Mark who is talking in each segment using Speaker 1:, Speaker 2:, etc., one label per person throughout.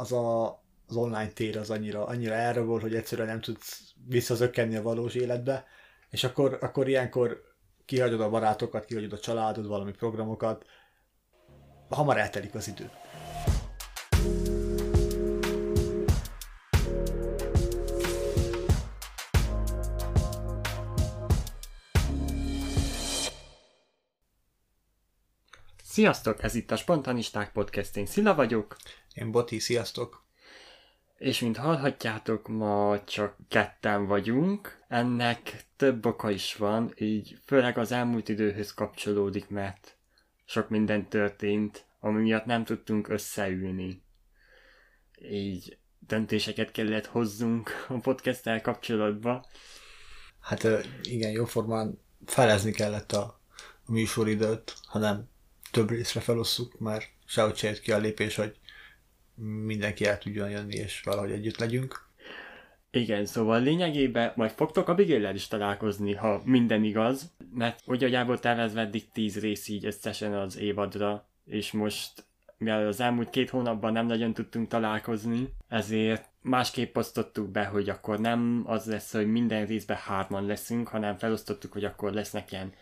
Speaker 1: az a, az online tér az annyira, annyira erre volt, hogy egyszerűen nem tudsz visszazökkenni a valós életbe, és akkor, akkor ilyenkor kihagyod a barátokat, kihagyod a családod, valami programokat, hamar eltelik az idő.
Speaker 2: Sziasztok, ez itt a Spontanisták Podcast, én Szila vagyok.
Speaker 1: Én Boti, sziasztok.
Speaker 2: És mint hallhatjátok, ma csak ketten vagyunk. Ennek több oka is van, így főleg az elmúlt időhöz kapcsolódik, mert sok minden történt, ami miatt nem tudtunk összeülni. Így döntéseket kellett hozzunk a podcasttel kapcsolatban.
Speaker 1: Hát igen, jóformán felezni kellett a, a műsoridőt, hanem több részre felosszuk, mert sehogy se jött ki a lépés, hogy mindenki el tudjon jönni, és valahogy együtt legyünk.
Speaker 2: Igen, szóval lényegében majd fogtok a Bigéllel is találkozni, ha minden igaz, mert ugyajából tervezve eddig tíz rész így összesen az évadra, és most mivel az elmúlt két hónapban nem nagyon tudtunk találkozni, ezért másképp osztottuk be, hogy akkor nem az lesz, hogy minden részben hárman leszünk, hanem felosztottuk, hogy akkor lesznek ilyen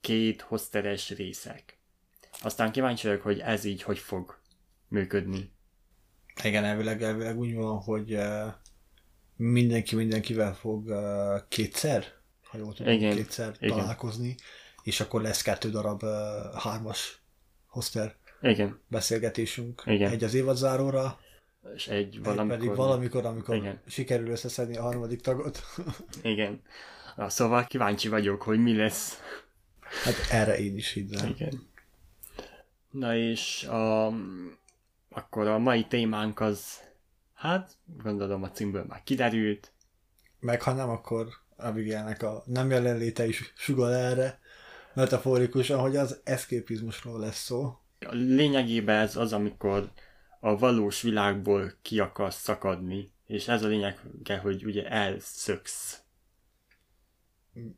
Speaker 2: két hoszteres részek. Aztán kíváncsi vagyok, hogy ez így hogy fog működni.
Speaker 1: Igen, elvileg, elvileg úgy van, hogy uh, mindenki mindenkivel fog uh, kétszer, ha jól tudom, Igen. kétszer Igen. találkozni, és akkor lesz kettő darab uh, hármas hoster
Speaker 2: Igen.
Speaker 1: beszélgetésünk.
Speaker 2: Igen.
Speaker 1: Egy az évadzáróra,
Speaker 2: és egy valamikor...
Speaker 1: Egy pedig valamikor, amikor Igen. sikerül összeszedni a harmadik tagot.
Speaker 2: Igen. Na, szóval kíváncsi vagyok, hogy mi lesz.
Speaker 1: Hát erre én is hidd
Speaker 2: Igen. Na és a, akkor a mai témánk az, hát gondolom a címből már kiderült.
Speaker 1: Meg ha nem, akkor Abigailnek a nem jelenléte is sugal erre, metaforikusan, hogy az eszképizmusról lesz szó.
Speaker 2: A lényegében ez az, amikor a valós világból ki akarsz szakadni, és ez a lényeg, hogy ugye elszöksz.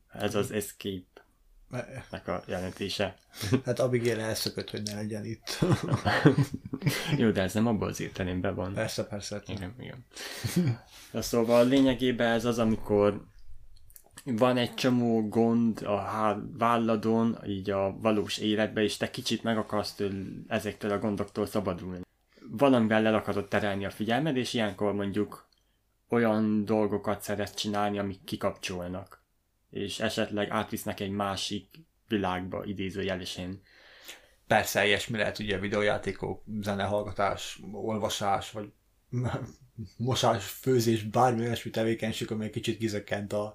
Speaker 2: Ez az escape nek a jelentése.
Speaker 1: Hát Abigail elszökött, hogy ne legyen itt.
Speaker 2: Jó, de ez nem abból az értelemben van.
Speaker 1: Persze, persze.
Speaker 2: Igen, igen. De szóval lényegében ez az, amikor van egy csomó gond a válladon, így a valós életben, és te kicsit meg akarsz től, ezektől a gondoktól szabadulni. Valamivel el akarod terelni a figyelmed, és ilyenkor mondjuk olyan dolgokat szeretsz csinálni, amik kikapcsolnak és esetleg átvisznek egy másik világba idézőjelesen.
Speaker 1: Persze, ilyesmi lehet ugye videójátékok, zenehallgatás, olvasás, vagy mosás, főzés, bármi olyasmi tevékenység, ami egy kicsit kizökkent a,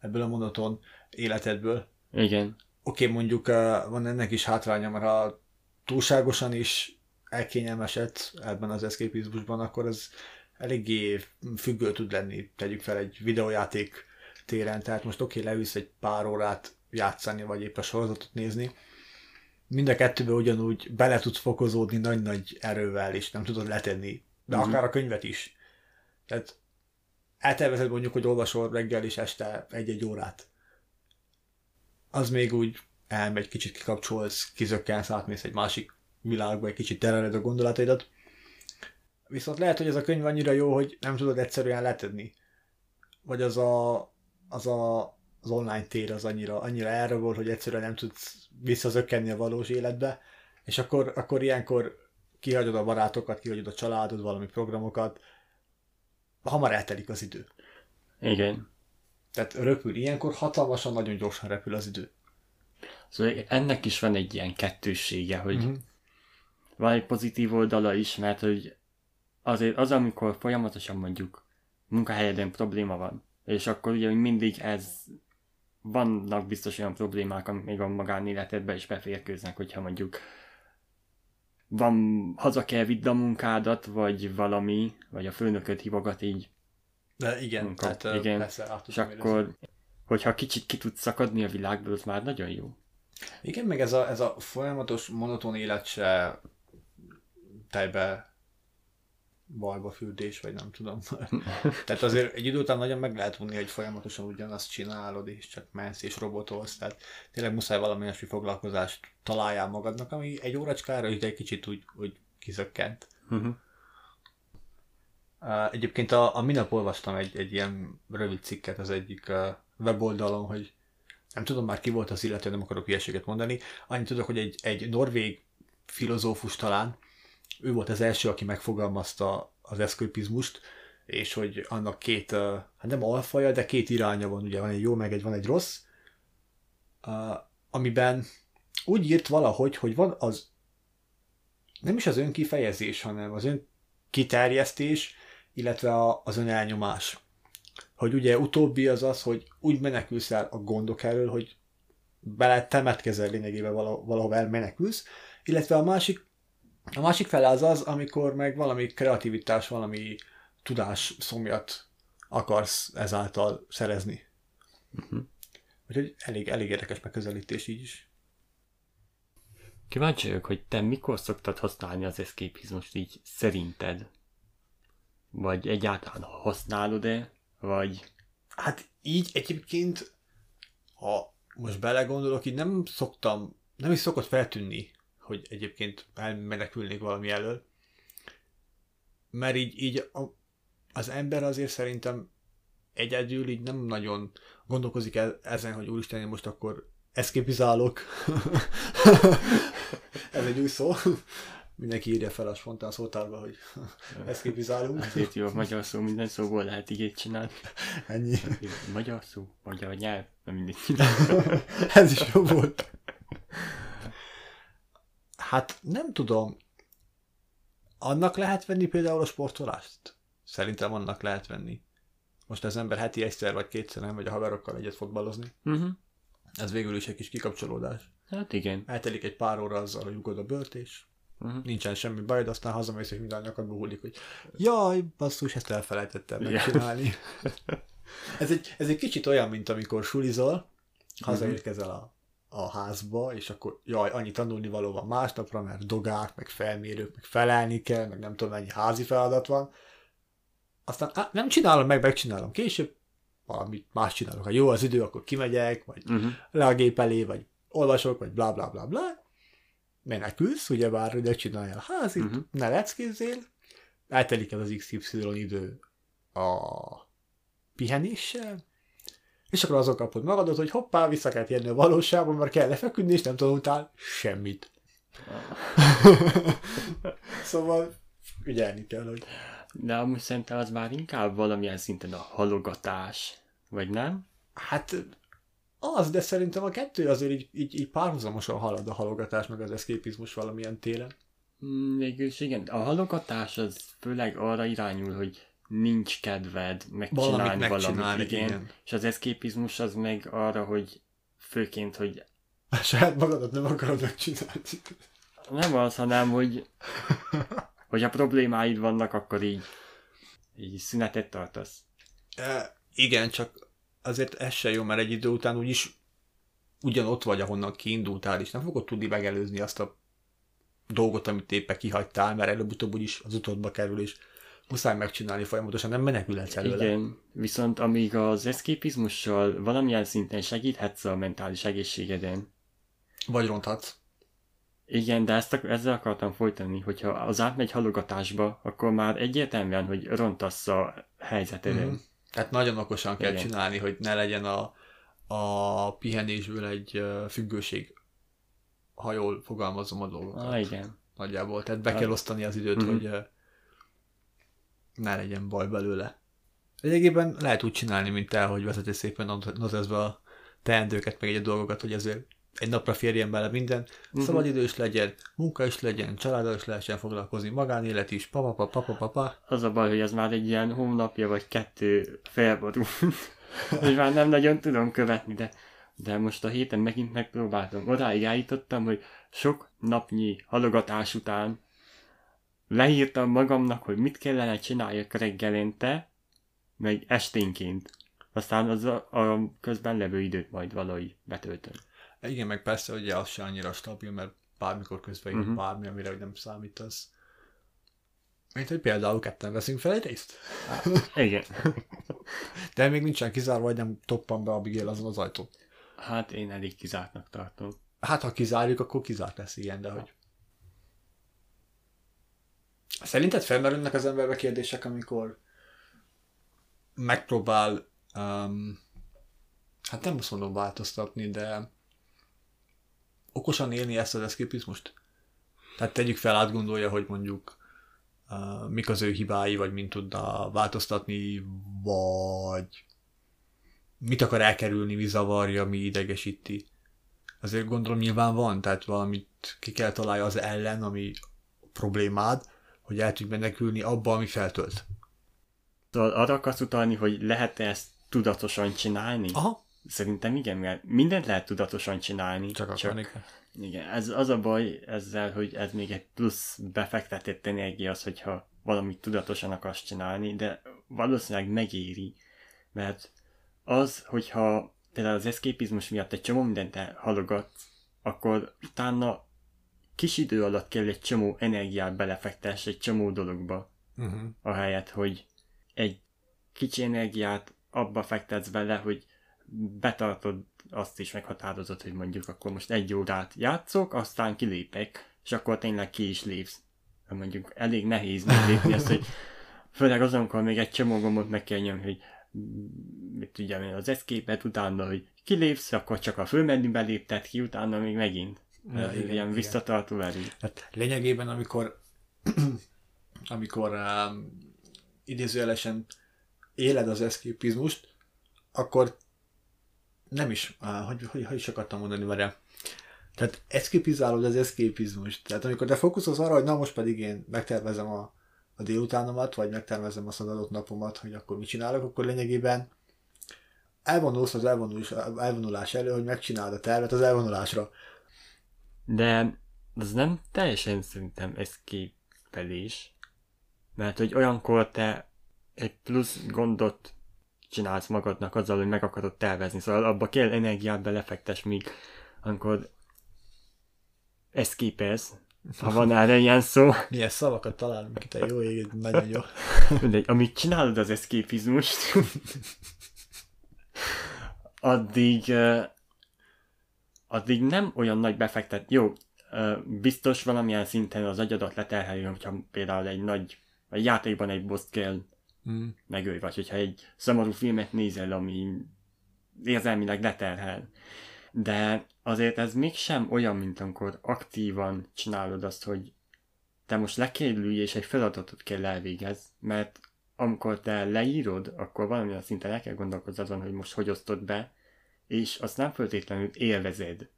Speaker 1: ebből a monoton életedből.
Speaker 2: Igen.
Speaker 1: Oké, okay, mondjuk van ennek is hátránya, mert ha túlságosan is elkényelmesett ebben az eszképizmusban, akkor ez eléggé függő tud lenni. Tegyük fel egy videójáték téren, tehát most oké, okay, leülsz egy pár órát játszani, vagy épp a sorozatot nézni, mind a kettőbe ugyanúgy bele tudsz fokozódni nagy-nagy erővel, és nem tudod letenni. De uh-huh. akár a könyvet is. Tehát eltervezed mondjuk, hogy olvasol reggel és este egy-egy órát. Az még úgy elmegy, kicsit kikapcsolsz, kizökkensz, átmész egy másik világba, egy kicsit tereled a gondolataidat. Viszont lehet, hogy ez a könyv annyira jó, hogy nem tudod egyszerűen letenni. Vagy az a az a, az online tér az annyira, annyira erre volt, hogy egyszerűen nem tudsz visszazökkenni a valós életbe, és akkor, akkor ilyenkor kihagyod a barátokat, kihagyod a családod, valami programokat, hamar eltelik az idő.
Speaker 2: Igen.
Speaker 1: Tehát röpül. Ilyenkor hatalmasan, nagyon gyorsan repül az idő.
Speaker 2: Szóval ennek is van egy ilyen kettőssége, hogy uh-huh. van egy pozitív oldala is, mert hogy azért az, amikor folyamatosan mondjuk munkahelyeden probléma van, és akkor ugye mindig ez vannak biztos olyan problémák, amik még a magánéletedbe is beférkőznek, hogyha mondjuk van, haza kell vidd a munkádat, vagy valami, vagy a főnököt hívogat így.
Speaker 1: De igen, munka, tehát igen. persze,
Speaker 2: És akkor, érezni. hogyha kicsit ki tudsz szakadni a világból, az már nagyon jó.
Speaker 1: Igen, meg ez a, ez a folyamatos monoton élet se tejbe bajba fürdés, vagy nem tudom. tehát azért egy idő után nagyon meg lehet vonni, hogy folyamatosan ugyanazt csinálod, és csak mensz és robotolsz, tehát tényleg muszáj valami olyasmi foglalkozást találjál magadnak, ami egy óracskára is, egy kicsit úgy, úgy kizökkent. Uh-huh. Uh, egyébként a, a minap olvastam egy, egy ilyen rövid cikket az egyik uh, weboldalon, hogy nem tudom már ki volt az illető, nem akarok hülyeséget mondani. Annyit tudok, hogy egy, egy norvég filozófus talán, ő volt az első, aki megfogalmazta az eszkapizmust, és hogy annak két, hát nem alfaja, de két iránya van, ugye van egy jó, meg egy van egy rossz, amiben úgy írt valahogy, hogy van az nem is az önkifejezés, hanem az ön kiterjesztés, illetve az önelnyomás. Hogy ugye utóbbi az az, hogy úgy menekülsz el a gondok elől, hogy bele temetkezel lényegében valahol elmenekülsz, illetve a másik, a másik fele az az, amikor meg valami kreativitás, valami tudás szomjat akarsz ezáltal szerezni. Uh-huh. Úgyhogy elég, elég érdekes megközelítés így is.
Speaker 2: Kíváncsi vagyok, hogy te mikor szoktad használni az eszképizmust így szerinted? Vagy egyáltalán használod-e? Vagy...
Speaker 1: Hát így egyébként, ha most belegondolok, így nem szoktam, nem is szokott feltűnni, hogy egyébként elmenekülnék valami elől. Mert így, így a, az ember azért szerintem egyedül így nem nagyon gondolkozik el ezen, hogy úristen, én most akkor eszképizálok. Ez egy új szó. Mindenki írja fel a spontán szótárba, hogy eszképizálunk.
Speaker 2: Ezért jó, magyar szó, minden szóból lehet így csinálni.
Speaker 1: Ennyi.
Speaker 2: Magyar szó, magyar nyelv, nem mindig.
Speaker 1: Ez is jó volt. Hát nem tudom. Annak lehet venni például a sportolást? Szerintem annak lehet venni. Most az ember heti egyszer vagy kétszer nem vagy a haverokkal egyet fotballozni. Uh-huh. Ez végül is egy kis kikapcsolódás.
Speaker 2: Hát igen.
Speaker 1: Eltelik egy pár óra azzal, hogy ugod a bört, és uh-huh. nincsen semmi baj, de aztán hazamész, és minden nyakadba hullik, hogy jaj, basszus, ezt elfelejtettem megcsinálni. ez, egy, ez egy kicsit olyan, mint amikor sulizol, hazaérkezel a, a házba, és akkor jaj, annyi tanulni való van másnapra, mert dogák, meg felmérők, meg felelni kell, meg nem tudom, mennyi házi feladat van. Aztán á, nem csinálom meg, megcsinálom később, valamit más csinálok. Ha jó az idő, akkor kimegyek, vagy uh-huh. le a gép elé, vagy olvasok, vagy bla bla bla bla. Menekülsz, ugyebár, hogy csináljál a házit, uh-huh. ne leckézzél, eltelik el az XY idő a pihenéssel, és akkor azon kapod magadot, hogy hoppá, vissza kell térni a valóságban, mert kell lefeküdni, és nem tanultál semmit. szóval ügyelni kell, hogy
Speaker 2: de amúgy szerintem az már inkább valamilyen szinten a halogatás, vagy nem?
Speaker 1: Hát az, de szerintem a kettő azért így, így, így párhuzamosan halad a halogatás, meg az eszképizmus valamilyen téren.
Speaker 2: Mm, végülis igen, a halogatás az főleg arra irányul, hogy nincs kedved megcsinálni valamit, valamit igen. igen. És az eszképizmus az meg arra, hogy főként, hogy...
Speaker 1: A saját magadat nem akarod megcsinálni.
Speaker 2: Nem az, hanem, hogy hogyha problémáid vannak, akkor így, így szünetet tartasz.
Speaker 1: E, igen, csak azért ez se jó, mert egy idő után úgyis ugyanott vagy, ahonnan kiindultál, és nem fogod tudni megelőzni azt a dolgot, amit éppen kihagytál, mert előbb-utóbb úgyis az utódba kerül, és muszáj megcsinálni folyamatosan, nem menekülhetsz előle.
Speaker 2: Igen, viszont amíg az eszképizmussal valamilyen szinten segíthetsz a mentális egészségeden.
Speaker 1: Vagy ronthatsz.
Speaker 2: Igen, de ezt, ezzel akartam folytani, hogyha az átmegy halogatásba, akkor már egyértelműen, hogy rontasz a helyzeteden. Mm.
Speaker 1: Tehát nagyon okosan kell Igen. csinálni, hogy ne legyen a, a pihenésből egy függőség, ha jól fogalmazom a dolgokat.
Speaker 2: Ah, igen.
Speaker 1: Nagyjából. Tehát be kell osztani az időt, mm-hmm. hogy ne legyen baj belőle. Egyébként lehet úgy csinálni, mint te, hogy vezeti szépen nozeszbe a teendőket, meg egy dolgokat, hogy ezért egy napra férjen bele minden, uh-huh. szabadidő is legyen, munka is legyen, családdal is lehessen foglalkozni, magánélet is, papa, papa, papa, papa.
Speaker 2: Az a baj, hogy ez már egy ilyen hónapja vagy kettő felborult, és már nem nagyon tudom követni, de, de most a héten megint megpróbáltam. Odáig állítottam, hogy sok napnyi halogatás után leírtam magamnak, hogy mit kellene csináljak reggelente, meg esténként. Aztán az a, a közben levő időt majd valahogy betöltöm.
Speaker 1: Igen, meg persze, hogy az se annyira stabil, mert bármikor közben uh-huh. bármi, amire hogy nem számítasz. Mint hogy például ketten veszünk fel egy részt.
Speaker 2: Igen.
Speaker 1: De még nincsen kizárva, vagy nem toppan be a Bigél azon az ajtót.
Speaker 2: Hát én elég kizártnak tartom.
Speaker 1: Hát ha kizárjuk, akkor kizárt lesz, igen, de hogy... Szerinted felmerülnek az emberbe kérdések, amikor megpróbál, um, hát nem azt mondom változtatni, de okosan élni ezt az eszképizmust? Tehát tegyük fel, átgondolja, hogy mondjuk uh, mik az ő hibái, vagy mint tudna változtatni, vagy mit akar elkerülni, mi zavarja, mi idegesíti. Azért gondolom nyilván van, tehát valamit ki kell találja az ellen, ami problémád, hogy el tudj menekülni abba, ami feltölt.
Speaker 2: Arra akarsz utalni, hogy lehet-e ezt tudatosan csinálni?
Speaker 1: Aha.
Speaker 2: Szerintem igen, mert mindent lehet tudatosan csinálni.
Speaker 1: Csak akarni kell.
Speaker 2: Igen, ez az a baj ezzel, hogy ez még egy plusz befektetett energia az, hogyha valamit tudatosan akarsz csinálni, de valószínűleg megéri, mert az, hogyha például az eszképizmus miatt egy csomó mindent halogatsz, akkor utána kis idő alatt kell egy csomó energiát belefektess egy csomó dologba,
Speaker 1: Uh-huh.
Speaker 2: ahelyett, hogy egy kicsi energiát abba fektetsz bele, hogy betartod azt is meghatározod, hogy mondjuk akkor most egy órát játszok, aztán kilépek, és akkor tényleg ki is lépsz. Mondjuk elég nehéz meglépni azt, hogy főleg azon, amikor még egy csomó gombot meg kell nyomni, hogy mit tudjam én, az escape utána, hogy kilépsz, akkor csak a főmenübe lépted ki, utána még megint.
Speaker 1: Ja, igen,
Speaker 2: ilyen visszatartó erő.
Speaker 1: Hát lényegében, amikor, amikor um, idézőjelesen éled az eszképizmust, akkor nem is, uh, hogy, hogy, hogy is akartam mondani, várjál. Tehát eszképizálod az eszképizmust. Tehát amikor te fókuszolsz arra, hogy na most pedig én megtervezem a, a délutánomat, vagy megtervezem azt az adott napomat, hogy akkor mit csinálok, akkor lényegében elvonulsz az elvonulás, elvonulás elő, hogy megcsináld a tervet az elvonulásra.
Speaker 2: De az nem teljesen szerintem escape-pelés, mert hogy olyankor te egy plusz gondot csinálsz magadnak azzal, hogy meg akarod tervezni, szóval abba kell energiát belefektes, míg amikor escape ha van erre ilyen szó,
Speaker 1: Milyen szavakat találunk itt, a jó ég, nagyon jó.
Speaker 2: mindegy, amit csinálod az eszképizmust, addig, uh, addig nem olyan nagy befektet. Jó, biztos valamilyen szinten az agyadat leterheli, hogyha például egy nagy, egy játékban egy boss kell
Speaker 1: Mm.
Speaker 2: megölj, vagy hogyha egy szomorú filmet nézel, ami érzelmileg leterhel. De azért ez mégsem olyan, mint amikor aktívan csinálod azt, hogy te most le kell ülj, és egy feladatot kell elvégez, mert amikor te leírod, akkor valamilyen szinten el kell gondolkozni azon, hogy most hogy osztod be, és azt nem feltétlenül élvezed.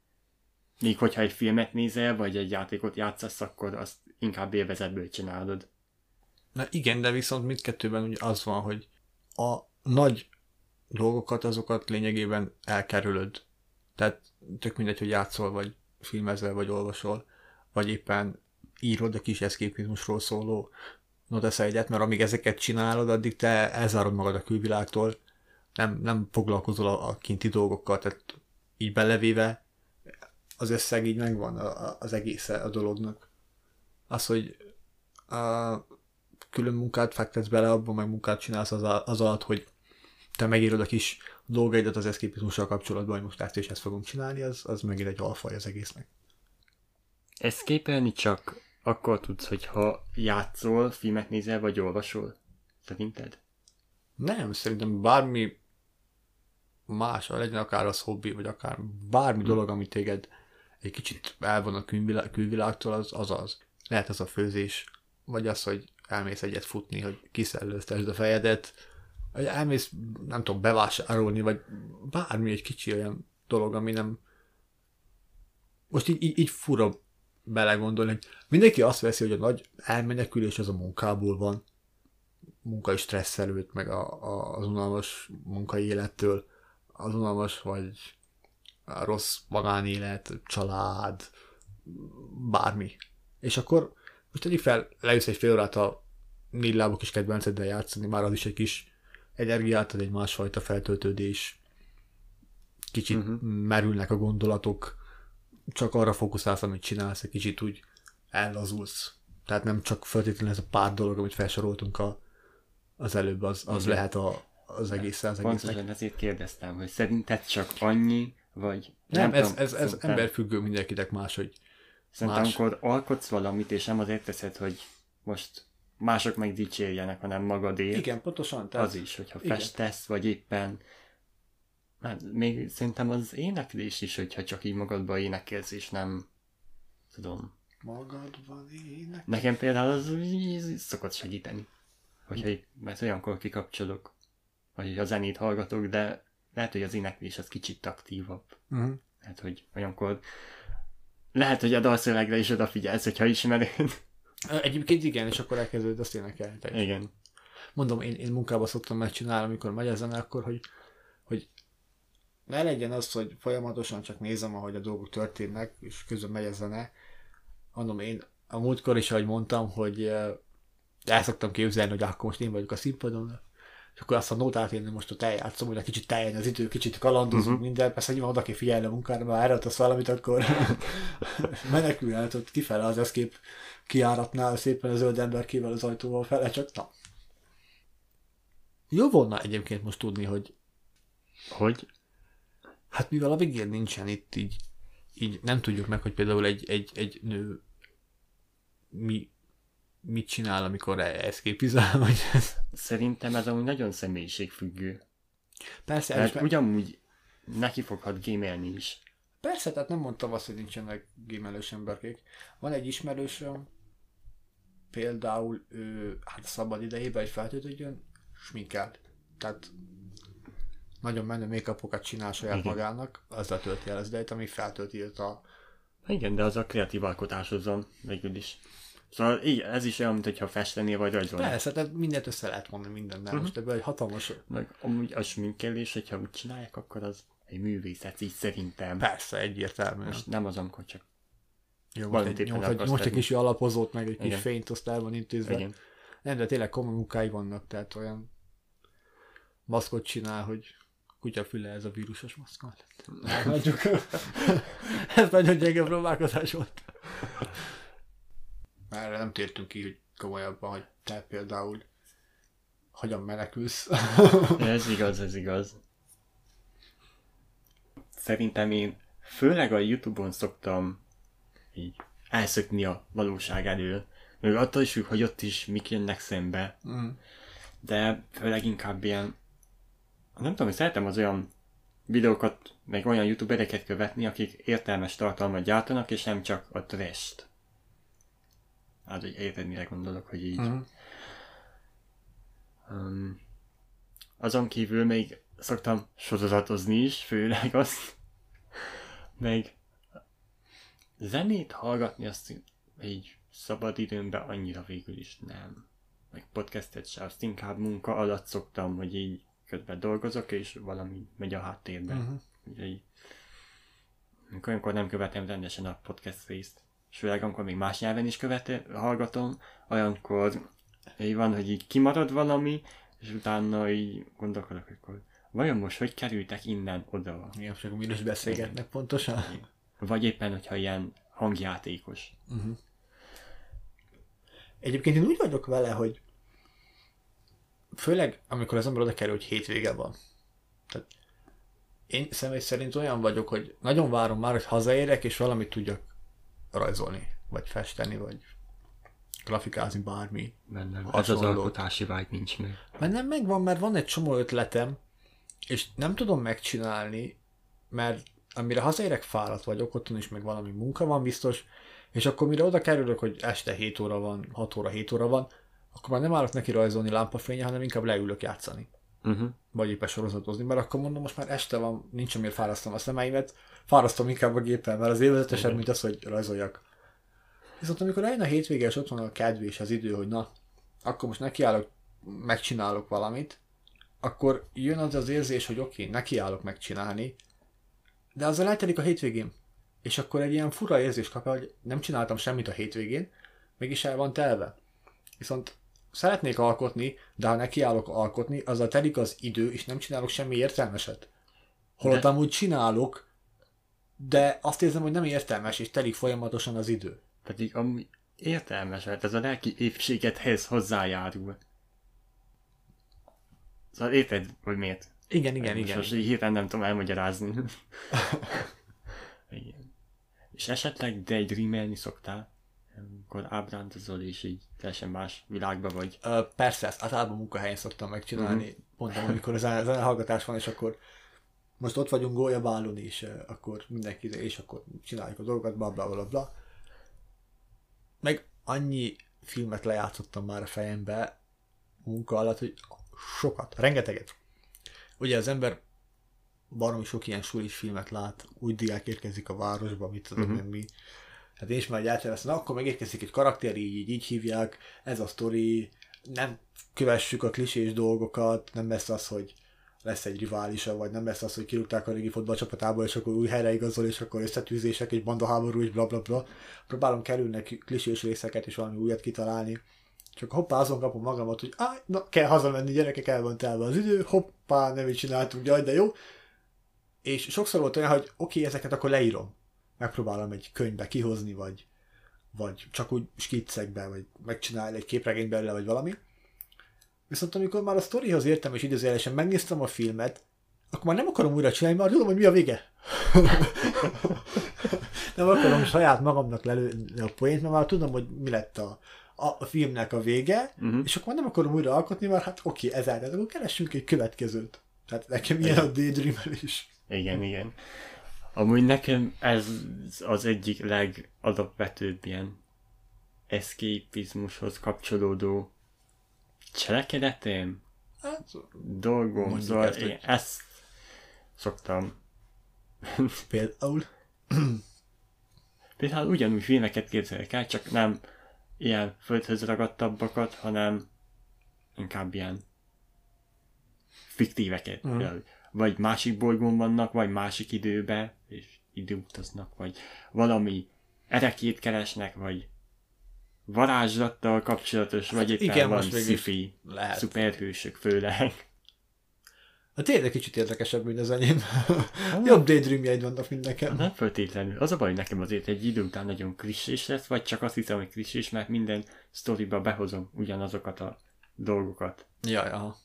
Speaker 2: Míg hogyha egy filmet nézel, vagy egy játékot játszasz, akkor azt inkább élvezetből csinálod.
Speaker 1: Na igen, de viszont mindkettőben ugye az van, hogy a nagy dolgokat, azokat lényegében elkerülöd. Tehát tök mindegy, hogy játszol, vagy filmezel, vagy olvasol, vagy éppen írod a kis eszképizmusról szóló notesz egyet, mert amíg ezeket csinálod, addig te elzárod magad a külvilágtól, nem, nem foglalkozol a, a kinti dolgokkal, tehát így belevéve az összeg így megvan a, a, az egész a dolognak. Az, hogy a, külön munkát fektetsz bele, abban meg munkát csinálsz az, az alatt, hogy te megírod a kis dolgaidat az eszképizmussal kapcsolatban, hogy most ezt és ezt fogunk csinálni, az, az megint egy alfaj az egésznek.
Speaker 2: Escape-elni csak akkor tudsz, hogyha játszol, filmet nézel, vagy olvasol. Szerinted?
Speaker 1: Nem, szerintem bármi más, legyen akár az hobbi, vagy akár bármi dolog, ami téged egy kicsit elvon a külvilá- külvilágtól, az az az. Lehet az a főzés, vagy az, hogy elmész egyet futni, hogy kiszellőztesd a fejedet, vagy elmész, nem tudom, bevásárolni, vagy bármi egy kicsi olyan dolog, ami nem... Most így, így, így fura belegondolni, hogy mindenki azt veszi, hogy a nagy elmenekülés az a munkából van, munkai stressz előtt, meg a, a, az unalmas munkai élettől, az unalmas vagy a rossz magánélet, család, bármi. És akkor most tegyük fel, leülsz egy fél órát a négy lábú kis kedvenceddel játszani, már az is egy kis energiát ad, egy másfajta feltöltődés. Kicsit uh-huh. merülnek a gondolatok, csak arra fókuszálsz, amit csinálsz, egy kicsit úgy ellazulsz. Tehát nem csak feltétlenül ez a pár dolog, amit felsoroltunk a, az előbb, az, az
Speaker 2: Igen.
Speaker 1: lehet a, az egész, az egésznek.
Speaker 2: Pontosan ezért kérdeztem, hogy szerinted csak annyi, vagy...
Speaker 1: Nem, ez,
Speaker 2: tudom,
Speaker 1: ez, ez emberfüggő mindenkinek más, hogy
Speaker 2: Szerintem,
Speaker 1: más.
Speaker 2: amikor alkotsz valamit, és nem azért teszed, hogy most mások meg dicsérjenek, hanem magadért.
Speaker 1: Igen, pontosan. Tehát,
Speaker 2: Az is, hogyha
Speaker 1: igen.
Speaker 2: festesz, vagy éppen hát még szerintem az éneklés is, hogyha csak így magadba énekelsz, és nem tudom.
Speaker 1: Magadban ének.
Speaker 2: Nekem például az így szokott segíteni. Hogyha mert olyankor kikapcsolok, vagy a zenét hallgatok, de lehet, hogy az éneklés az kicsit aktívabb.
Speaker 1: Uh-huh.
Speaker 2: Lehet, hogy olyankor lehet, hogy a dalszövegre is odafigyelsz, hogyha ismered.
Speaker 1: Egyébként igen, és akkor elkezdőd azt énekelni.
Speaker 2: Igen.
Speaker 1: Mondom, én, én munkába szoktam megcsinálni, amikor megy a zene, akkor, hogy, hogy ne legyen az, hogy folyamatosan csak nézem, ahogy a dolgok történnek, és közben megy a zene. Mondom, én a múltkor is, ahogy mondtam, hogy el szoktam képzelni, hogy akkor most én vagyok a színpadon, és akkor azt a nótát én most ott eljátszom, hogy egy kicsit teljen az idő, kicsit kalandozunk uh-huh. minden, persze nyilván oda kell figyelni a munkára, mert elratasz valamit, akkor menekül el, ott kifele az eszkép kiáratnál szépen a zöld ember kivel az ajtóval fele, csak na. Jó volna egyébként most tudni, hogy
Speaker 2: Hogy?
Speaker 1: hát mivel a végén nincsen itt így, így nem tudjuk meg, hogy például egy, egy, egy nő mi, mit csinál, amikor eszképizál, vagy
Speaker 2: Szerintem ez amúgy nagyon személyiségfüggő.
Speaker 1: Persze,
Speaker 2: Tehát
Speaker 1: elismer-
Speaker 2: ugyanúgy neki foghat gémelni is.
Speaker 1: Persze, tehát nem mondtam azt, hogy nincsenek gémelős emberkék. Van egy ismerősöm, például ő, hát szabad idejében egy feltöltődjön, sminkelt. Tehát nagyon menő make csinál saját
Speaker 2: Igen.
Speaker 1: magának, azzal tölti el az idejét, ami feltölti őt a...
Speaker 2: Igen, de az a kreatív alkotáshoz van végül is. Szóval igen, ez is olyan, mint hogyha festenél vagy rajzolni.
Speaker 1: Persze, tehát mindent össze lehet mondani mindennel. Uh-huh. Most ebből egy hatalmas...
Speaker 2: Meg amúgy a sminkelés, hogyha úgy csinálják, akkor az egy művészet, így szerintem.
Speaker 1: Persze, egyértelmű.
Speaker 2: Most nem az, amikor csak...
Speaker 1: Jó, most, egy, most, egy, most egy kis alapozót, meg egy kis
Speaker 2: Igen.
Speaker 1: fényt azt el van intézve.
Speaker 2: Igen.
Speaker 1: Nem, de tényleg komoly munkái vannak, tehát olyan maszkot csinál, hogy kutyafüle ez a vírusos maszkot. Elhagyjuk. ez nagyon gyenge próbálkozás volt. Erre nem tértünk ki, hogy komolyabban, hogy te például hogyan menekülsz.
Speaker 2: Ez igaz, ez igaz. Szerintem én főleg a Youtube-on szoktam így elszökni a valóság elől. Még attól is hogy ott is mik jönnek szembe.
Speaker 1: Mm.
Speaker 2: De főleg inkább ilyen... Nem tudom, hogy szeretem az olyan videókat, meg olyan youtubereket követni, akik értelmes tartalmat gyártanak, és nem csak a trash Hát, hogy érted, mire gondolok, hogy így...
Speaker 1: Mm.
Speaker 2: Um, azon kívül még szoktam sorozatozni is, főleg azt. Meg zenét hallgatni azt így szabad időmben annyira végül is nem. Meg podcastet se, azt inkább munka alatt szoktam, hogy így közben dolgozok, és valami megy a háttérben.
Speaker 1: Mhm.
Speaker 2: Úgyhogy amikor nem követem rendesen a podcast részt. És főleg amikor még más nyelven is követem, hallgatom, olyankor így van, hogy így kimarad valami, és utána így gondolkodok, hogy akkor vajon most hogy kerültek innen oda?
Speaker 1: Igen, csak miről is beszélgetnek pontosan.
Speaker 2: Vagy éppen, hogyha ilyen hangjátékos.
Speaker 1: Uh-huh. Egyébként én úgy vagyok vele, hogy főleg amikor az ember oda kerül, hogy hétvége van. Tehát én személy szerint olyan vagyok, hogy nagyon várom már, hogy hazaérek, és valamit tudjak rajzolni, vagy festeni, vagy grafikázni, bármi.
Speaker 2: Bennem ez az alkotási vágy nincs meg.
Speaker 1: Bennem megvan, mert van egy csomó ötletem, és nem tudom megcsinálni, mert amire hazaérek fáradt vagyok, otthon is meg valami munka van biztos, és akkor mire oda kerülök, hogy este 7 óra van, 6 óra, 7 óra van, akkor már nem állok neki rajzolni lámpafénye, hanem inkább leülök játszani.
Speaker 2: Uh-huh.
Speaker 1: Vagy éppen sorozatozni, mert akkor mondom, most már este van, nincs amiért fárasztom a szemeimet, fárasztom inkább a géppel, mert az élvezetesebb, mint az, hogy rajzoljak. Viszont amikor eljön a hétvége, és ott van a kedv és az idő, hogy na, akkor most nekiállok, megcsinálok valamit, akkor jön az az érzés, hogy oké, okay, nekiállok megcsinálni, de azzal eltelik a hétvégén. És akkor egy ilyen fura érzés kap, hogy nem csináltam semmit a hétvégén, mégis el van telve. Viszont szeretnék alkotni, de ha nekiállok alkotni, azzal telik az idő, és nem csinálok semmi értelmeset. Holott
Speaker 2: De-
Speaker 1: amúgy csinálok, de azt érzem, hogy nem értelmes, és telik folyamatosan az idő.
Speaker 2: Pedig amúgy értelmes, mert ez a lelki épségethez hozzájárul. Szóval érted, hogy miért?
Speaker 1: Igen, igen,
Speaker 2: Most
Speaker 1: igen.
Speaker 2: Most így hirtelen nem tudom elmagyarázni. igen. És esetleg daydreamelni szoktál? Amikor ábrándozol, és így teljesen más világba vagy.
Speaker 1: Ö, persze, ezt általában munkahelyen szoktam megcsinálni. Uh-huh. Mondtam, amikor az zenehallgatás van, és akkor most ott vagyunk gólyabálon, és uh, akkor mindenki, és akkor csináljuk a dolgokat, bla bla bla bla. Meg annyi filmet lejátszottam már a fejembe munka alatt, hogy sokat, rengeteget. Ugye az ember baromi sok ilyen sulis filmet lát, úgy diák érkezik a városba, mit tudom uh-huh. mi. Hát én is már egy na akkor megérkezik egy karakter, így, így, így hívják, ez a sztori, nem kövessük a klisés dolgokat, nem lesz az, hogy lesz egy riválisa, vagy nem lesz az, hogy kirúgták a régi fotballcsapatából, és akkor új helyre igazol, és akkor összetűzések, egy banda háború, és bla bla bla. Próbálom kerülni klisés részeket, és valami újat kitalálni. Csak hoppá, azon kapom magamat, hogy áj, na, kell hazamenni, gyerekek, el van telve az idő, hoppá, nem így csináltuk, jaj, de jó. És sokszor volt olyan, hogy oké, okay, ezeket akkor leírom. Megpróbálom egy könyvbe kihozni, vagy, vagy csak úgy skiccekbe, vagy megcsinálni egy képregény belőle, vagy valami. Viszont amikor már a sztorihoz értem, és időzélesen megnéztem a filmet, akkor már nem akarom újra csinálni, mert tudom, hogy mi a vége. nem akarom saját magamnak lelőni a poént, mert már tudom, hogy mi lett a, a filmnek a vége, uh-huh. és akkor nem akarom újra alkotni, mert hát oké, ez el, akkor keressünk egy következőt. Tehát nekem ilyen a daydream is.
Speaker 2: Igen, igen. Amúgy nekem ez az egyik legalapvetőbb ilyen eszképizmushoz kapcsolódó cselekedetem, hát, dolgom, ezt, én ezt szoktam.
Speaker 1: Például?
Speaker 2: Például ugyanúgy filmeket képzelek el, csak nem ilyen földhöz ragadtabbakat, hanem inkább ilyen fiktíveket. Mm. Vagy másik bolygón vannak, vagy másik időbe, és időutaznak, vagy valami erekét keresnek, vagy varázslattal kapcsolatos, vagy hát éppen igen, van sci-fi, szuperhősök főleg.
Speaker 1: Hát tényleg kicsit érdekesebb, mint az enyém. Hát, Jobb daydreamjeid vannak, mint nekem.
Speaker 2: Nem feltétlenül. Az a baj, hogy nekem azért egy idő után nagyon klissés lesz, vagy csak azt hiszem, hogy klissés, mert minden sztoriba behozom ugyanazokat a dolgokat.
Speaker 1: Ja, ja.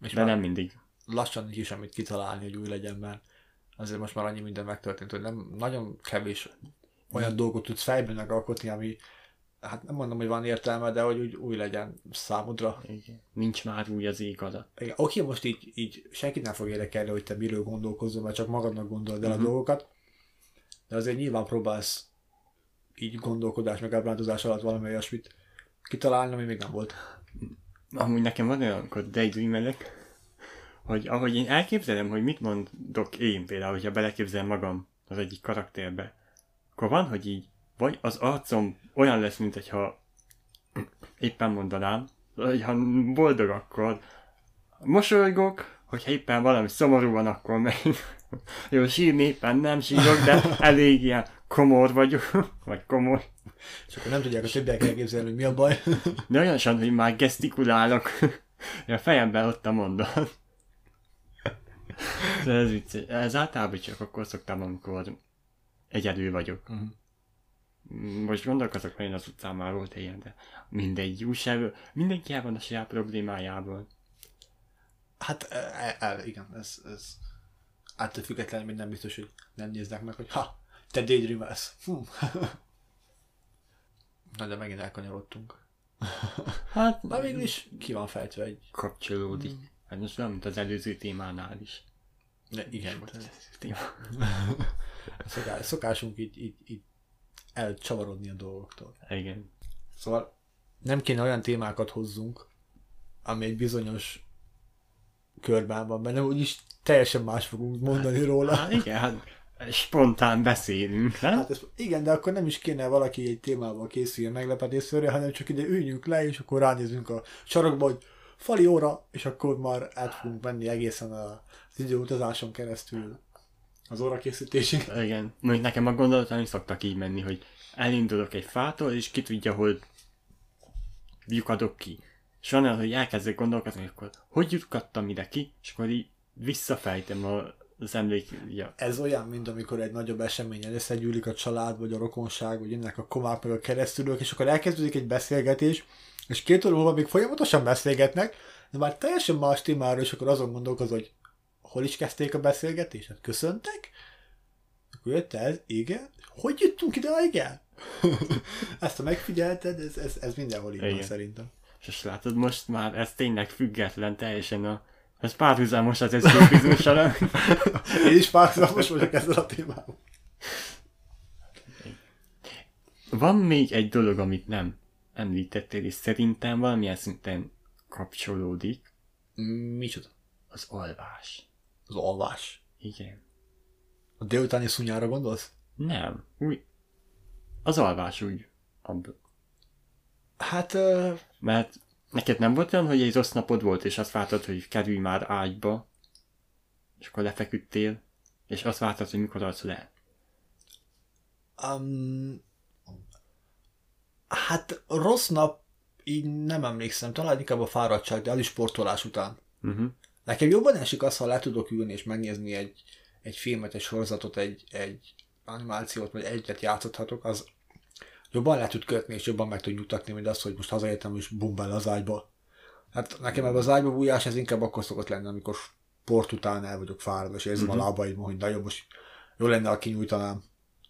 Speaker 2: És De nem mindig.
Speaker 1: Lassan is amit kitalálni, hogy új legyen, mert azért most már annyi minden megtörtént, hogy nem nagyon kevés olyan dolgot tudsz fejben megalkotni, ami hát nem mondom, hogy van értelme, de hogy úgy új legyen számodra.
Speaker 2: Igen. Nincs már új az ég alatt.
Speaker 1: Igen. Oké, most így, így senkit nem fog érdekelni, hogy te miről gondolkozol, mert csak magadnak gondolod el uh-huh. a mhm. dolgokat, de azért nyilván próbálsz így gondolkodás meg ábrándozás alatt valami olyasmit kitalálni, ami még nem volt.
Speaker 2: Amúgy nekem van olyan, amikor daydreamelek, hogy ahogy én elképzelem, hogy mit mondok én például, hogyha beleképzelem magam az egyik karakterbe, akkor van, hogy így vagy az arcom olyan lesz, mint hogyha éppen mondanám, hogy ha boldog, akkor mosolygok, hogyha éppen valami szomorú van, akkor meg jó, sírni éppen nem sírok, de elég ilyen komor vagyok, vagy komor.
Speaker 1: És akkor nem tudják a többiek elképzelni, hogy mi a baj.
Speaker 2: De olyan sem, hogy már gesztikulálok. a fejemben ott a mondat. De ez, vicc, ez általában csak akkor szoktam, amikor egyedül vagyok. Uh-huh most gondolkozok, hogy az utcán már volt ilyen, de mindegy, újság, mindenki el van a saját problémájával.
Speaker 1: Hát e, e, igen, ez, ez attól függetlenül még nem biztos, hogy nem néznek meg, hogy ha, te daydreamelsz. Hm. Na de megint elkanyarodtunk. Hát, Na végül is ki van fejtve egy...
Speaker 2: Kapcsolódik. Mm. Hát most nem, mint az előző témánál is.
Speaker 1: De igen. Téma. szokásunk így, így, így elcsavarodni a dolgoktól.
Speaker 2: Igen.
Speaker 1: Szóval nem kéne olyan témákat hozzunk, ami egy bizonyos körben van benne, úgyis teljesen más fogunk mondani hát, róla.
Speaker 2: Hát igen, hát spontán beszélünk, nem?
Speaker 1: Hát ez, igen, de akkor nem is kéne valaki egy témával készüljön meglepetésszerre, hanem csak ide üljünk le, és akkor ránézünk a sarokba, hogy fali óra, és akkor már át fogunk menni egészen az időutazáson keresztül az óra készítésig.
Speaker 2: Igen. Mondjuk nekem a gondolataim szoktak így menni, hogy elindulok egy fától, és ki tudja, hogy lyukadok ki. És van olyan, hogy elkezdek gondolkodni, akkor hogy jutkattam ide ki, és akkor így visszafejtem a, az emlék... Ja.
Speaker 1: Ez olyan, mint amikor egy nagyobb eseményen összegyűlik a család, vagy a rokonság, vagy ennek a komák, meg a keresztülők, és akkor elkezdődik egy beszélgetés, és két óra múlva még folyamatosan beszélgetnek, de már teljesen más témáról, és akkor azon gondolkozol, hogy hol is kezdték a beszélgetést? Hát köszöntek? Akkor jött ez, igen. Hogy jutunk ide, igen? Ezt ha megfigyelted, ez, ez, ez mindenhol így van szerintem.
Speaker 2: És azt látod, most már ez tényleg független teljesen a... Ez párhuzamos az eszképizmussal.
Speaker 1: Én is párhuzamos vagyok ezzel a témával.
Speaker 2: Van még egy dolog, amit nem említettél, és szerintem valamilyen szinten kapcsolódik.
Speaker 1: Micsoda?
Speaker 2: Az alvás.
Speaker 1: Az alvás.
Speaker 2: Igen.
Speaker 1: A délutáni szunyára gondolsz?
Speaker 2: Nem. Úgy. Az alvás úgy. Abba.
Speaker 1: Hát, uh,
Speaker 2: Mert neked nem volt olyan, hogy egy rossz napod volt, és azt vártad, hogy kerülj már ágyba, és akkor lefeküdtél, és azt vártad, hogy mikor alsz le.
Speaker 1: um, hát rossz nap, így nem emlékszem, talán inkább a fáradtság, de sportolás után.
Speaker 2: Uh-huh.
Speaker 1: Nekem jobban esik az, ha le tudok ülni és megnézni egy, egy filmet, egy sorozatot, egy, egy animációt, vagy egyet játszhatok, az jobban le tud kötni, és jobban meg tud nyugtatni, mint az, hogy most hazaértem, és bumbál az ágyba. Hát nekem ebben az ágyba bújás, ez inkább akkor szokott lenni, amikor sport után el vagyok fáradva, és érzem
Speaker 2: Mhm.
Speaker 1: a lábaimon, hogy nagyon most jó lenne, ha kinyújtanám.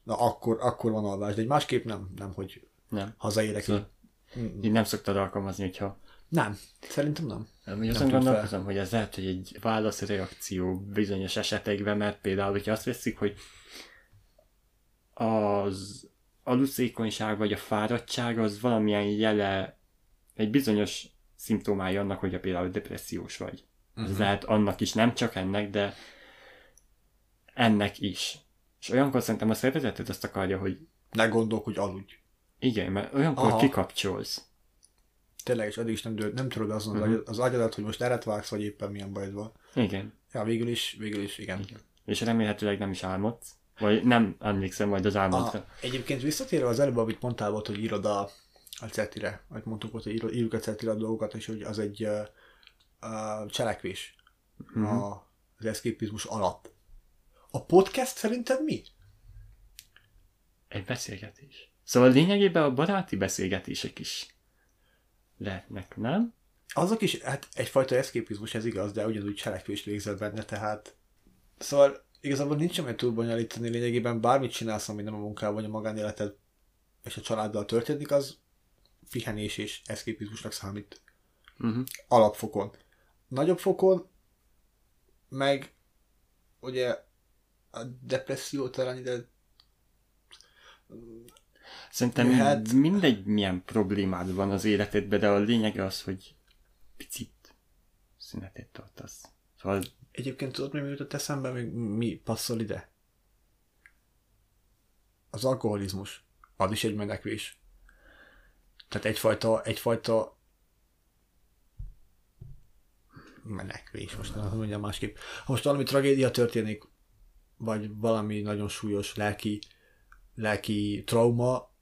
Speaker 1: Na akkor, akkor van alvás, de egy másképp nem, nem, hogy
Speaker 2: Nem.
Speaker 1: hazaérek.
Speaker 2: Szóval így nem szoktad alkalmazni, hogyha
Speaker 1: Nem, szerintem nem. Nem
Speaker 2: azon
Speaker 1: tűnt fel.
Speaker 2: gondolkozom, hogy ez lehet, hogy egy válaszreakció bizonyos esetekben, mert például, hogyha azt veszik, hogy az aluszékonyság vagy a fáradtság az valamilyen jele, egy bizonyos szimptomája annak, hogy a például depressziós vagy. Ez
Speaker 1: Mhm.
Speaker 2: lehet annak is, nem csak ennek, de ennek is. És olyankor szerintem a szervezeted azt akarja, hogy
Speaker 1: Ne gondolk, hogy aludj.
Speaker 2: igen, mert olyankor
Speaker 1: Aha.
Speaker 2: kikapcsolsz.
Speaker 1: Tényleg, és addig is nem, dől, nem tudod azon uh-huh. az agyadat, hogy most eret vágsz, vagy éppen milyen bajod van.
Speaker 2: Igen.
Speaker 1: Ja, végül is, végül is, igen.
Speaker 2: Igen. És remélhetőleg nem is álmodsz. Vagy nem emlékszem majd az álmodra.
Speaker 1: A, egyébként visszatérve az előbb, amit mondtál volt, hogy írod a, a cetire, amit mondtuk volt, hogy írjuk a cetire a dolgokat, és hogy az egy uh, uh, cselekvés
Speaker 2: Mhm.
Speaker 1: a, az eszképizmus alatt. A podcast szerinted mi?
Speaker 2: Egy beszélgetés. Szóval lényegében a baráti beszélgetések is lehetnek, nem?
Speaker 1: Azok is, hát egyfajta eszképizmus, ez igaz, de ugyanúgy cselekvést végzel benne, tehát szóval igazából nincs semmi túl bonyolítani, lényegében bármit csinálsz, ami nem a munkával, vagy a magánéleted és a családdal történik, az pihenés és eszképizmusnak számít.
Speaker 2: Uh-huh.
Speaker 1: Alapfokon. Nagyobb fokon meg ugye a depresszió talán ide
Speaker 2: Szerintem
Speaker 1: Jöhet.
Speaker 2: mindegy milyen problémád van az életedben, de a lényeg az, hogy picit szünetet tartasz. Szóval
Speaker 1: Egyébként tudod, mi jutott eszembe, még mi passzol ide? Az alkoholizmus. Az is egy menekvés. Tehát egyfajta, egyfajta menekvés, most nem mondjam másképp. Ha most valami tragédia történik, vagy valami nagyon súlyos lelki, lelki trauma,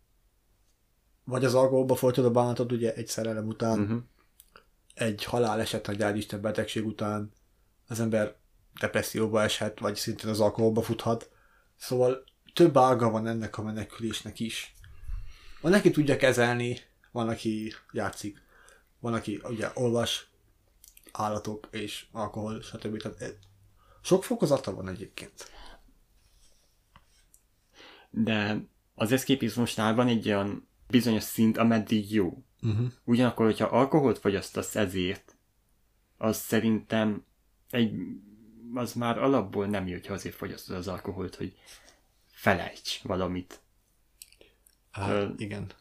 Speaker 1: vagy az alkoholba folytod a bánatod, ugye egy szerelem után,
Speaker 2: uh-huh.
Speaker 1: egy haláleset, egy áldisten betegség után az ember depresszióba eshet, vagy szintén az alkoholba futhat. Szóval több ága van ennek a menekülésnek is. Van, aki tudja kezelni, van, aki játszik, van, aki ugye olvas, állatok és alkohol, stb. Tehát ez- sok fokozata van egyébként.
Speaker 2: de az eszképizmusnál van egy olyan bizonyos szint, ameddig jó.
Speaker 1: Uh-huh.
Speaker 2: Ugyanakkor, hogyha alkoholt fogyasztasz ezért, az szerintem egy, az már alapból nem jó, hogyha azért fogyasztod az alkoholt, hogy felejts valamit. Ö,
Speaker 1: igen.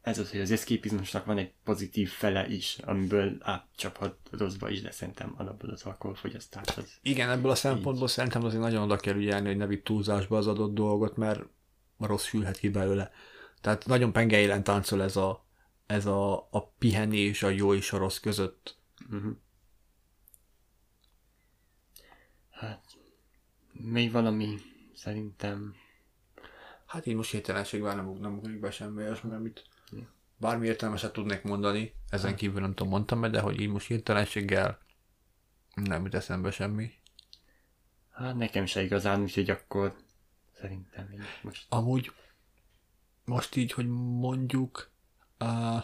Speaker 2: Ez az, hogy az eszképizmusnak van egy pozitív fele is, amiből átcsaphat rosszba is, de szerintem alapból az alkoholfogyasztás az.
Speaker 1: Igen, ebből a szempontból szerintem azért nagyon oda kell ügyelni, hogy ne vidd túlzásba az adott dolgot, mert rossz sülhet ki belőle. Tehát nagyon pengeélen táncol ez a, ez a, a pihenés, a jó és a rossz között.
Speaker 2: Uh-huh. Hát, még valami szerintem
Speaker 1: Hát így most hirtelenségben nem, ug- nem ugrik be semmi olyasmi, amit bármi értelmeset tudnék mondani, ezen kívül nem tudom, mondtam de hogy így most hirtelenséggel nem jut eszembe semmi.
Speaker 2: Hát nekem se igazán, úgyhogy akkor szerintem én most...
Speaker 1: Amúgy most így, hogy mondjuk uh,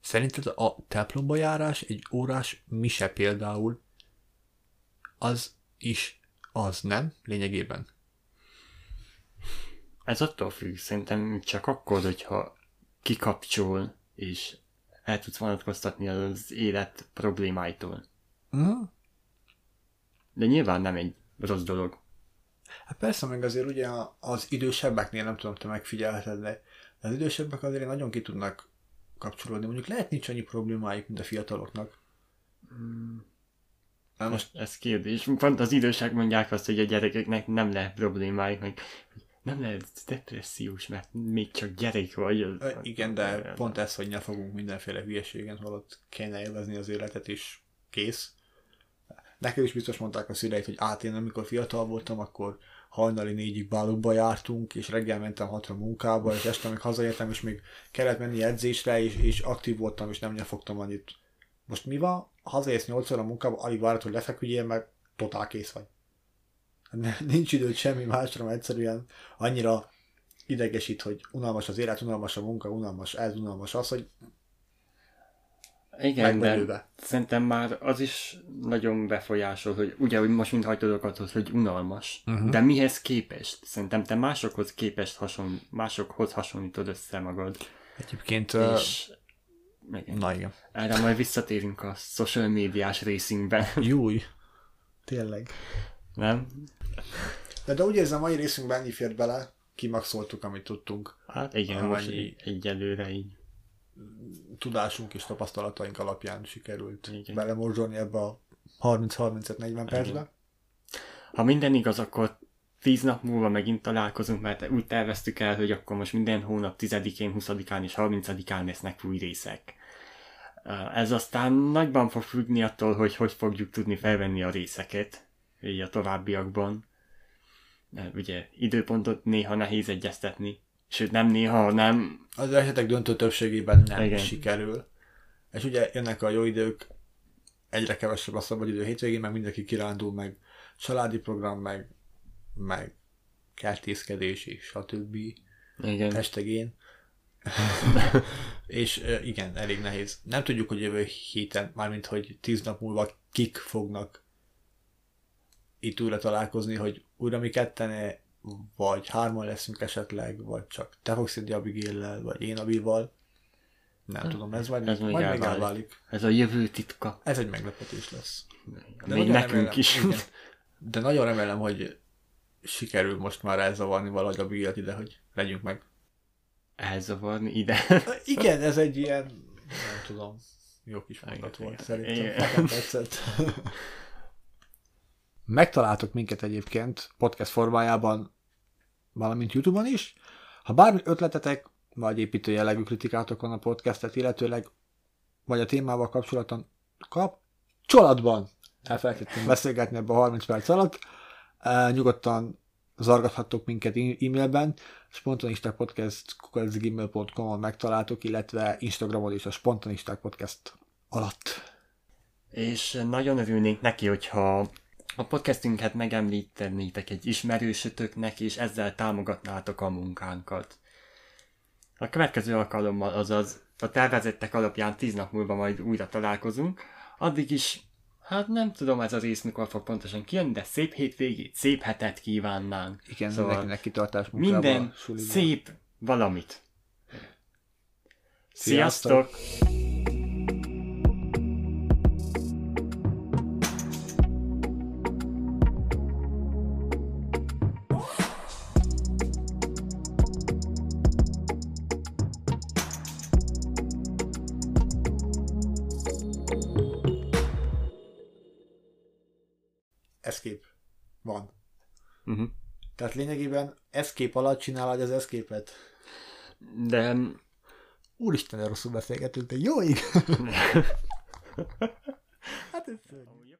Speaker 1: szerinted a templomba járás, egy órás mise például, az is az, nem? Lényegében.
Speaker 2: Ez attól függ, szerintem csak akkor, hogyha kikapcsol, és el tudsz vonatkoztatni az élet problémáitól.
Speaker 1: Uh-huh.
Speaker 2: De nyilván nem egy rossz dolog.
Speaker 1: Hát persze, meg azért ugye az idősebbeknél, nem tudom, te megfigyelheted, de az idősebbek azért nagyon ki tudnak kapcsolódni. Mondjuk lehet nincs annyi problémájuk, mint a fiataloknak. Na most
Speaker 2: Most ez kérdés. Pont az idősek mondják azt, hogy a gyerekeknek nem lehet problémájuk, meg nem lehet depressziós, mert még csak gyerek vagy.
Speaker 1: Ö, Igen, de pont ez, hogy ne fogunk mindenféle hülyeségen holott kéne élvezni az életet, és kész. Nekem is biztos mondták a szüleid, hogy át én amikor fiatal voltam, akkor hajnali négyig bálokba jártunk, és reggel mentem hatra munkába, és este meg hazaértem, és még kellett menni edzésre, és, és aktív voltam, és nem nyafogtam annyit. Most mi van? Hazaérsz 8 óra munkába, alig várod, hogy lefeküdjél, meg totál kész vagy. Nincs időd semmi másra, mert egyszerűen annyira idegesít, hogy unalmas az élet, unalmas a munka, unalmas ez, unalmas az, hogy
Speaker 2: Igen, de szerintem már az is nagyon befolyásol, hogy ugye, hogy most mind hajtodok attól, hogy unalmas. Uh-huh. De mihez képest? Szerintem te másokhoz képest hason, másokhoz hasonlítod össze magad.
Speaker 1: Egyébként,
Speaker 2: Uh,
Speaker 1: uh,
Speaker 2: és igen.
Speaker 1: na igen.
Speaker 2: Erre majd visszatérünk a social médiás részünkben,
Speaker 1: Júj. Tényleg.
Speaker 2: nem?
Speaker 1: De, de úgy érzem, mai részünkben ennyi fért bele, kimaxoltuk, amit tudtunk.
Speaker 2: Hát igen,
Speaker 1: Amennyi-
Speaker 2: most egy, egyelőre így.
Speaker 1: Tudásunk és tapasztalataink alapján sikerült
Speaker 2: Igen.
Speaker 1: belemorzsolni ebbe a 30-35-40 percbe.
Speaker 2: Ha minden igaz, akkor tíz nap múlva megint találkozunk, mert úgy terveztük el, hogy akkor most minden hónap 10-én, 20-án és 30-án lesznek új részek. Ez aztán nagyban fog függni attól, hogy hogy fogjuk tudni felvenni a részeket, így a továbbiakban. Ugye időpontot néha nehéz egyeztetni, sőt nem néha, hanem
Speaker 1: Az esetek döntő többségében nem
Speaker 2: Igen.
Speaker 1: Sikerül. És ugye jönnek a jó idők, egyre kevesebb a szabadidő hétvégén, meg mindenki kirándul, meg családi program, meg, meg kertészkedés, és stb.
Speaker 2: igen,
Speaker 1: Hashtag én. és igen, elég nehéz. Nem tudjuk, hogy jövő héten, mármint, hogy tíz nap múlva kik fognak itt újra találkozni, hogy újra mi ketten vagy hárman leszünk esetleg, vagy csak te fogsz jönni Abigail-lel, vagy én Abival. Nem tudom, ez majd,
Speaker 2: ez még
Speaker 1: majd még
Speaker 2: elválik.
Speaker 1: elválik.
Speaker 2: ez a jövő titka.
Speaker 1: Ez egy meglepetés lesz.
Speaker 2: Még
Speaker 1: nagyon
Speaker 2: nekünk
Speaker 1: remélem,
Speaker 2: is.
Speaker 1: Igen. De nagyon remélem, hogy sikerül most már elzavarni valahogy a Abigail-t ide, hogy legyünk meg.
Speaker 2: Elzavarni ide.
Speaker 1: Igen, ez egy ilyen, nem tudom, jó kis mondat volt szerintem.
Speaker 2: Igen.
Speaker 1: Nekem tetszett. Megtaláltok minket egyébként podcast formájában, valamint YouTube-on is. Ha bármi ötletetek, vagy építő jellegű kritikátok van a podcastet, illetőleg, vagy a témával kapcsolatban kapcsolatban elfelejtettem beszélgetni ebbe a 30 perc alatt, uh, nyugodtan zargathattok minket e-mailben, spontanisták podcast on megtaláltok, illetve Instagramon is a spontanisták podcast alatt.
Speaker 2: És nagyon örülnénk neki, hogyha a podcastünket megemlítenétek egy ismerősötöknek, és ezzel támogatnátok a munkánkat. A következő alkalommal, azaz a tervezettek alapján tíz nap múlva majd újra találkozunk. Addig is, hát nem tudom ez a rész mikor fog pontosan kijönni, de szép hétvégét, szép hetet kívánnánk.
Speaker 1: Igen,
Speaker 2: Szóval
Speaker 1: mindenkinek kitartás munkába.
Speaker 2: Minden
Speaker 1: suliba.
Speaker 2: szép valamit.
Speaker 1: Sziasztok!
Speaker 2: Sziasztok!
Speaker 1: Tehát lényegében escape alatt csinálod az escape-et.
Speaker 2: De
Speaker 1: Úristen, rosszul beszélgetünk, de jó ég! hát ez szörnyű.